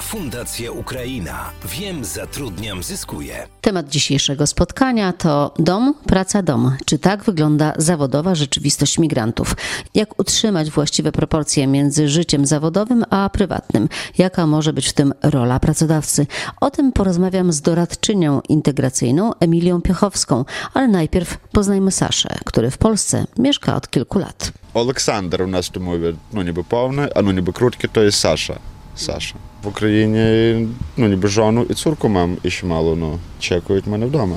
Fundacja Ukraina. Wiem, zatrudniam, zyskuję. Temat dzisiejszego spotkania to dom, praca, dom. Czy tak wygląda zawodowa rzeczywistość migrantów? Jak utrzymać właściwe proporcje między życiem zawodowym a prywatnym? Jaka może być w tym rola pracodawcy? O tym porozmawiam z doradczynią integracyjną Emilią Piochowską, ale najpierw poznajmy Saszę, który w Polsce mieszka od kilku lat. Aleksander u nas tu mówię, no niby pełny, a no niby krótki, to jest Sasza. Sasza. В Україні ну ніби жону і цурку мам і ще мало, ну, чекають мене вдома.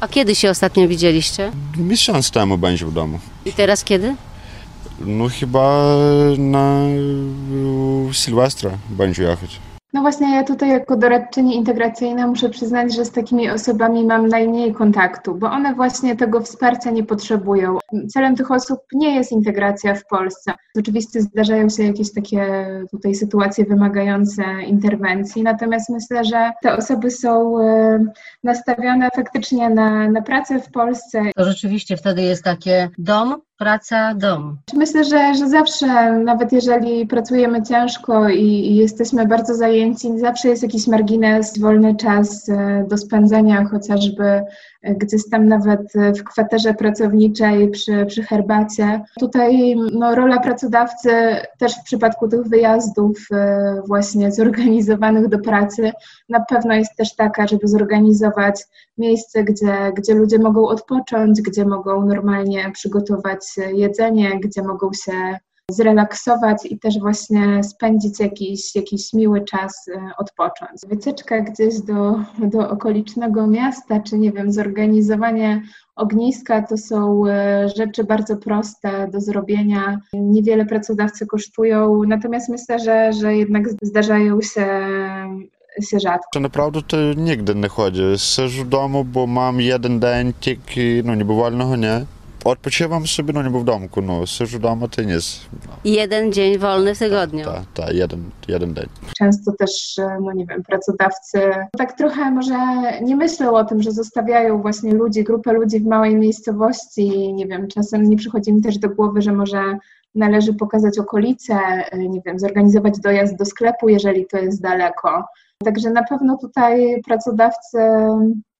A kiedy się ostatnio widzieliście? Місяць тому będzie вдома. I teraz kiedy? Ну хіба на е, Сильвестра będzie jechać. No właśnie, ja tutaj jako doradczyni integracyjna muszę przyznać, że z takimi osobami mam najmniej kontaktu, bo one właśnie tego wsparcia nie potrzebują. Celem tych osób nie jest integracja w Polsce. Oczywiście zdarzają się jakieś takie tutaj sytuacje wymagające interwencji, natomiast myślę, że te osoby są e, nastawione faktycznie na, na pracę w Polsce To rzeczywiście wtedy jest takie dom, praca, dom. Myślę, że, że zawsze, nawet jeżeli pracujemy ciężko i, i jesteśmy bardzo zajęci, zawsze jest jakiś margines, wolny czas e, do spędzania, chociażby gdzieś tam nawet w kwaterze pracowniczej przy, przy herbacie. Tutaj no, rola pracodawcy też w przypadku tych wyjazdów e, właśnie zorganizowanych do pracy na pewno jest też taka, żeby zorganizować miejsce, gdzie, gdzie ludzie mogą odpocząć, gdzie mogą normalnie przygotować jedzenie, gdzie mogą się zrelaksować i też właśnie spędzić jakiś, jakiś miły czas, e, odpocząć. Wycieczka gdzieś do, do okolicznego miasta, czy nie wiem, zorganizowanie ogniska to są e, rzeczy bardzo proste do zrobienia. Niewiele pracodawcy kosztują, natomiast myślę, że, że jednak zdarzają się się rzadko. To naprawdę to nigdy nie chodzę. Siedzę w domu, bo mam jeden dzień tylko no, niebywalnego, nie? Odpoczywam sobie, no niby w domku, no, siedzę wdoma, to nic. Jeden dzień wolny w tygodniu. Tak, tak, jeden, jeden dzień. Często też, e, no nie wiem, pracodawcy tak trochę może nie myślą o tym, że zostawiają właśnie ludzi, grupę ludzi w małej miejscowości. Nie wiem, czasem nie przychodzi mi też do głowy, że może należy pokazać okolice, e, nie wiem, zorganizować dojazd do sklepu, jeżeli to jest daleko. Także na pewno tutaj pracodawcy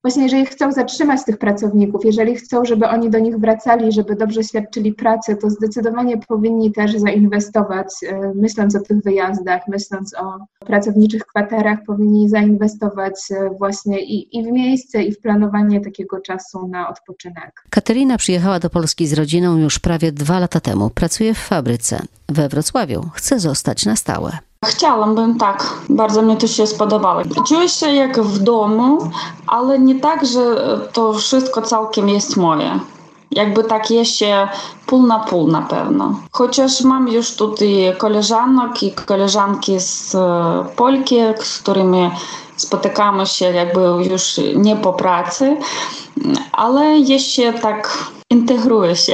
właśnie jeżeli chcą zatrzymać tych pracowników, jeżeli chcą, żeby oni do nich wracali, żeby dobrze świadczyli pracę, to zdecydowanie powinni też zainwestować, e, myśląc o tych wyjazdach, myśląc o pracowniczych kwaterach, powinni zainwestować e, właśnie i, i w miejsce, i w planowanie takiego czasu na odpoczynek. Katerina przyjechała do Polski z rodziną już prawie dwa lata temu. Pracuje w fabryce we Wrocławiu. Chce zostać na stałe. Chciałabym tak, bardzo mnie to się spodobało. Czuję się jak w domu, ale nie tak, że to wszystko całkiem jest moje. Jakby tak jeszcze pół na pół na pewno. Chociaż mam już tutaj koleżanek i koleżanki z e, Polki, z którymi spotykamy się jakby już nie po pracy, ale jeszcze tak integruję się.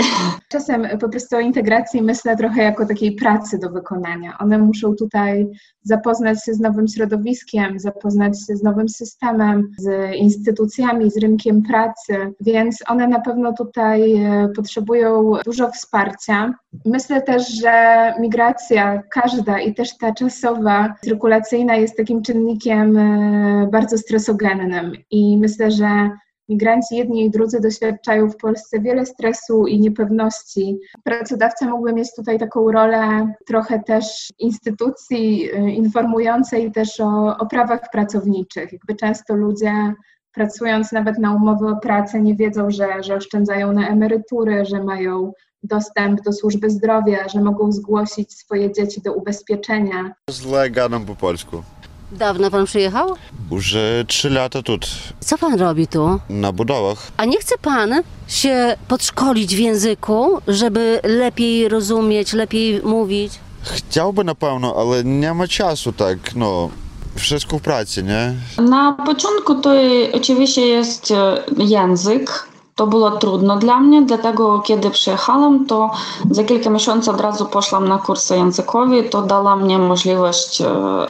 Czasem po prostu o integracji myślę trochę jako takiej pracy do wykonania. One muszą tutaj zapoznać się z nowym środowiskiem, zapoznać się z nowym systemem, z instytucjami, z rynkiem pracy, więc one na pewno tutaj e, potrzebują dużo wsparcia. Myślę też, że migracja, każda i też ta czasowa, cyrkulacyjna jest takim czynnikiem e, bardzo stresogennym i myślę, że Migranci jedni i drudzy doświadczają w Polsce wiele stresu i niepewności. Pracodawca mógłby mieć tutaj taką rolę trochę też instytucji y, informującej też o, o prawach pracowniczych. Jakby często ludzie pracując nawet na umowę o pracę nie wiedzą, że, że oszczędzają na emerytury, że mają dostęp do służby zdrowia, że mogą zgłosić swoje dzieci do ubezpieczenia. Zle gadam po polsku. Dawno pan przyjechał? Уже trzy lata tu, Co pan robi tu? na budowach. A nie chce pan się podszkolić w języku, żeby lepiej rozumieć, lepiej mówić? Chciałby na pewno, ale nie ma czasu tak, no. Wszystko w pracy, nie? Na początku to oczywiście jest e, język, to było trudno dla mnie, dlatego kiedy przyjechałam, to za kilka miesięcy od razu poszłam na kursy językowe. To dała mnie możliwość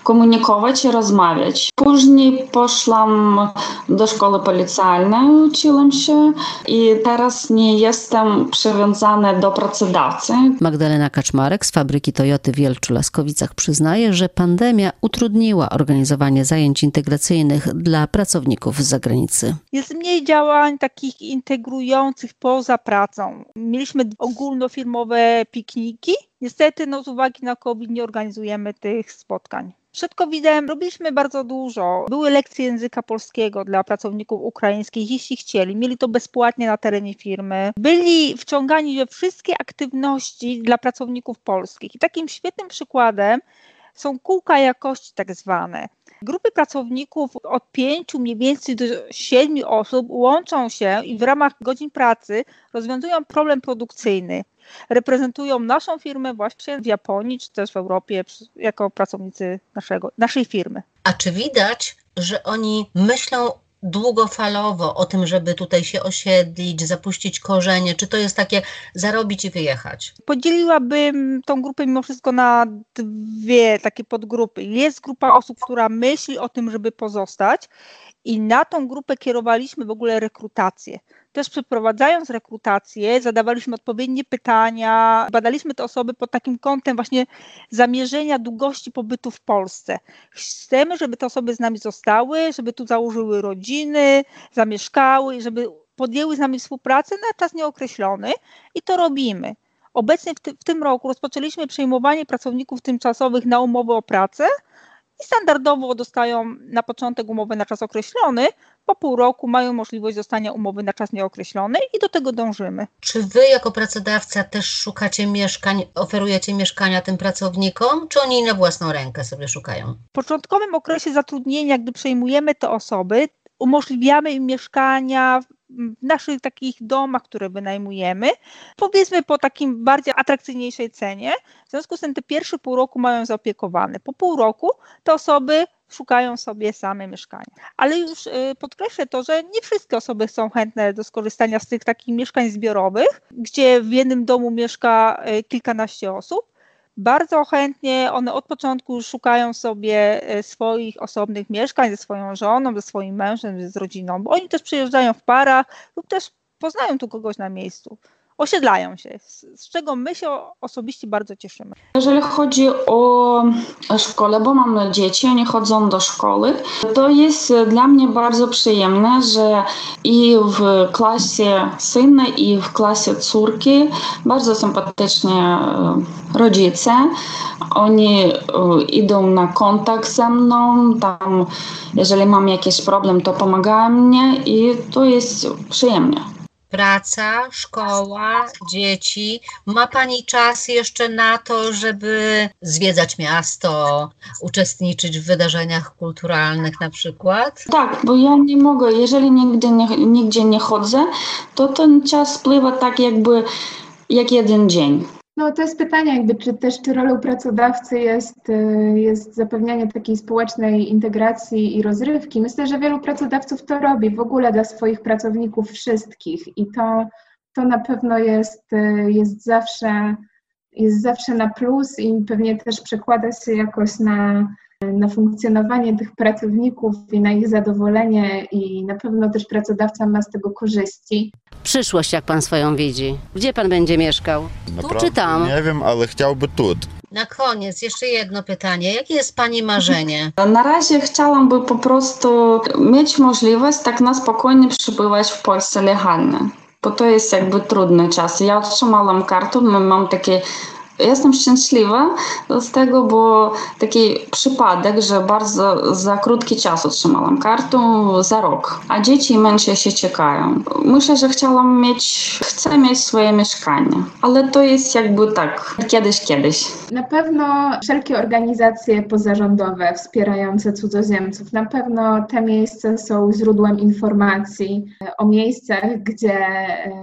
komunikować i rozmawiać. Później poszłam do szkoły policjalnej, uczyłam się i teraz nie jestem przywiązana do pracodawcy. Magdalena Kaczmarek z fabryki Toyoty w Wielczu-Laskowicach przyznaje, że pandemia utrudniła organizowanie zajęć integracyjnych dla pracowników z zagranicy. Jest mniej działań takich integrujących poza pracą. Mieliśmy ogólnofirmowe pikniki. Niestety no, z uwagi na COVID nie organizujemy tych spotkań. Przed COVID-em robiliśmy bardzo dużo. Były lekcje języka polskiego dla pracowników ukraińskich, jeśli chcieli. Mieli to bezpłatnie na terenie firmy. Byli wciągani we wszystkie aktywności dla pracowników polskich. I takim świetnym przykładem są kółka jakości tak zwane. Grupy pracowników od pięciu mniej więcej do siedmiu osób łączą się i w ramach godzin pracy rozwiązują problem produkcyjny. Reprezentują naszą firmę właśnie w Japonii czy też w Europie jako pracownicy naszego, naszej firmy. A czy widać, że oni myślą długofalowo o tym, żeby tutaj się osiedlić, zapuścić korzenie? Czy to jest takie zarobić i wyjechać? Podzieliłabym tą grupę mimo wszystko na dwie takie podgrupy. Jest grupa osób, która myśli o tym, żeby pozostać i na tą grupę kierowaliśmy w ogóle rekrutację. Też przeprowadzając rekrutację, zadawaliśmy odpowiednie pytania, badaliśmy te osoby pod takim kątem właśnie zamierzenia długości pobytu w Polsce. Chcemy, żeby te osoby z nami zostały, żeby tu założyły rodziny, zamieszkały, żeby podjęły z nami współpracę na czas nieokreślony i to robimy. Obecnie w, ty, w tym roku rozpoczęliśmy przejmowanie pracowników tymczasowych na umowę o pracę i standardowo dostają na początek umowy na czas określony, po pół roku mają możliwość dostania umowy na czas nieokreślony i do tego dążymy. Czy wy jako pracodawca też szukacie mieszkań, oferujecie mieszkania tym pracownikom, czy oni na własną rękę sobie szukają? W początkowym okresie zatrudnienia, gdy przejmujemy te osoby, umożliwiamy im mieszkania w naszych takich domach, które wynajmujemy, powiedzmy po takim bardziej atrakcyjniejszej cenie. W związku z tym te pierwsze pół roku mają zaopiekowane. Po pół roku te osoby szukają sobie same mieszkania. Ale już y, podkreślę to, że nie wszystkie osoby są chętne do skorzystania z tych takich mieszkań zbiorowych, gdzie w jednym domu mieszka y, kilkanaście osób bardzo chętnie one od początku szukają sobie e, swoich osobnych mieszkań ze swoją żoną, ze swoim mężem, z rodziną, bo oni też przyjeżdżają w parach lub też poznają tu kogoś na miejscu osiedlają się, z, czego my się osobiście bardzo cieszymy. Jeżeli chodzi o szkołę, bo mam dzieci, oni chodzą do szkoły, to jest dla mnie bardzo przyjemne, że i w klasie syna, i w klasie córki bardzo sympatycznie e, rodzice. Oni e, idą na kontakt ze mną, tam jeżeli mam jakiś problem, to pomagają mnie i to jest przyjemnie praca, szkoła, dzieci. Ma Pani czas jeszcze na to, żeby zwiedzać miasto, uczestniczyć w wydarzeniach kulturalnych na przykład? Tak, bo ja nie mogę, jeżeli nigdy nie, nigdzie nie chodzę, to ten czas spływa tak jakby jak jeden dzień. No to jest pytanie, jakby, czy też czy rolą pracodawcy jest, y, jest zapewnianie takiej społecznej integracji i rozrywki. Myślę, że wielu pracodawców to robi w ogóle dla swoich pracowników wszystkich i to, to na pewno jest, y, jest, zawsze, jest zawsze na plus i pewnie też przekłada się jakoś na, na funkcjonowanie tych pracowników i na ich zadowolenie i na pewno też pracodawca ma z tego korzyści. Przyszłość, jak pan swoją widzi? Gdzie pan będzie mieszkał? Tu czy tam? Nie wiem, ale chciałby tu. Na koniec jeszcze jedno pytanie. Jakie jest Pani marzenie? Na razie chciałabym po prostu mieć możliwość tak na spokojnie przybywać w Polsce legalnie bo to jest jakby trudny czas. Ja otrzymałam kartę, mam takie Jestem szczęśliwa z tego, bo taki przypadek, że bardzo za krótki czas otrzymałam kartę, za rok, a dzieci i się czekają. Myślę, że chciałam mieć, chcę mieć swoje mieszkanie, ale to jest jakby tak, kiedyś, kiedyś. Na pewno wszelkie organizacje pozarządowe wspierające cudzoziemców, na pewno te miejsca są źródłem informacji o miejscach, gdzie,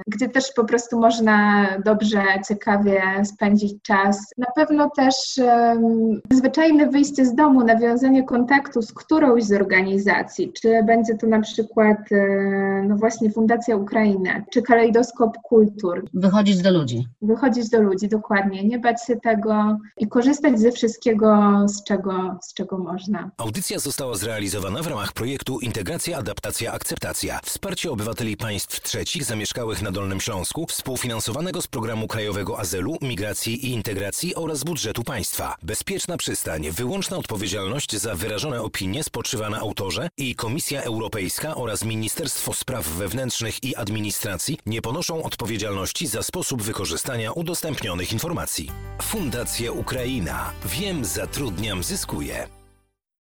gdzie też po prostu można dobrze, ciekawie spędzić czas. Na pewno też um, zwyczajne wyjście z domu, nawiązanie kontaktu z którąś z organizacji, czy będzie to na przykład e, no właśnie Fundacja Ukraina, czy Kalejdoskop Kultur. Wychodzić do ludzi. Wychodzić do ludzi, dokładnie, nie bać się tego i korzystać ze wszystkiego, z czego, z czego można. Audycja została zrealizowana w ramach projektu Integracja, Adaptacja, Akceptacja. Wsparcie obywateli państw trzecich zamieszkałych na Dolnym Śląsku, współfinansowanego z Programu Krajowego Azylu, Migracji Integracji oraz budżetu państwa. Bezpieczna przystań, wyłączna odpowiedzialność za wyrażone opinie spoczywa na autorze i Komisja Europejska oraz Ministerstwo Spraw Wewnętrznych i Administracji nie ponoszą odpowiedzialności za sposób wykorzystania udostępnionych informacji. Fundacja Ukraina. Wiem, zatrudniam, zyskuję.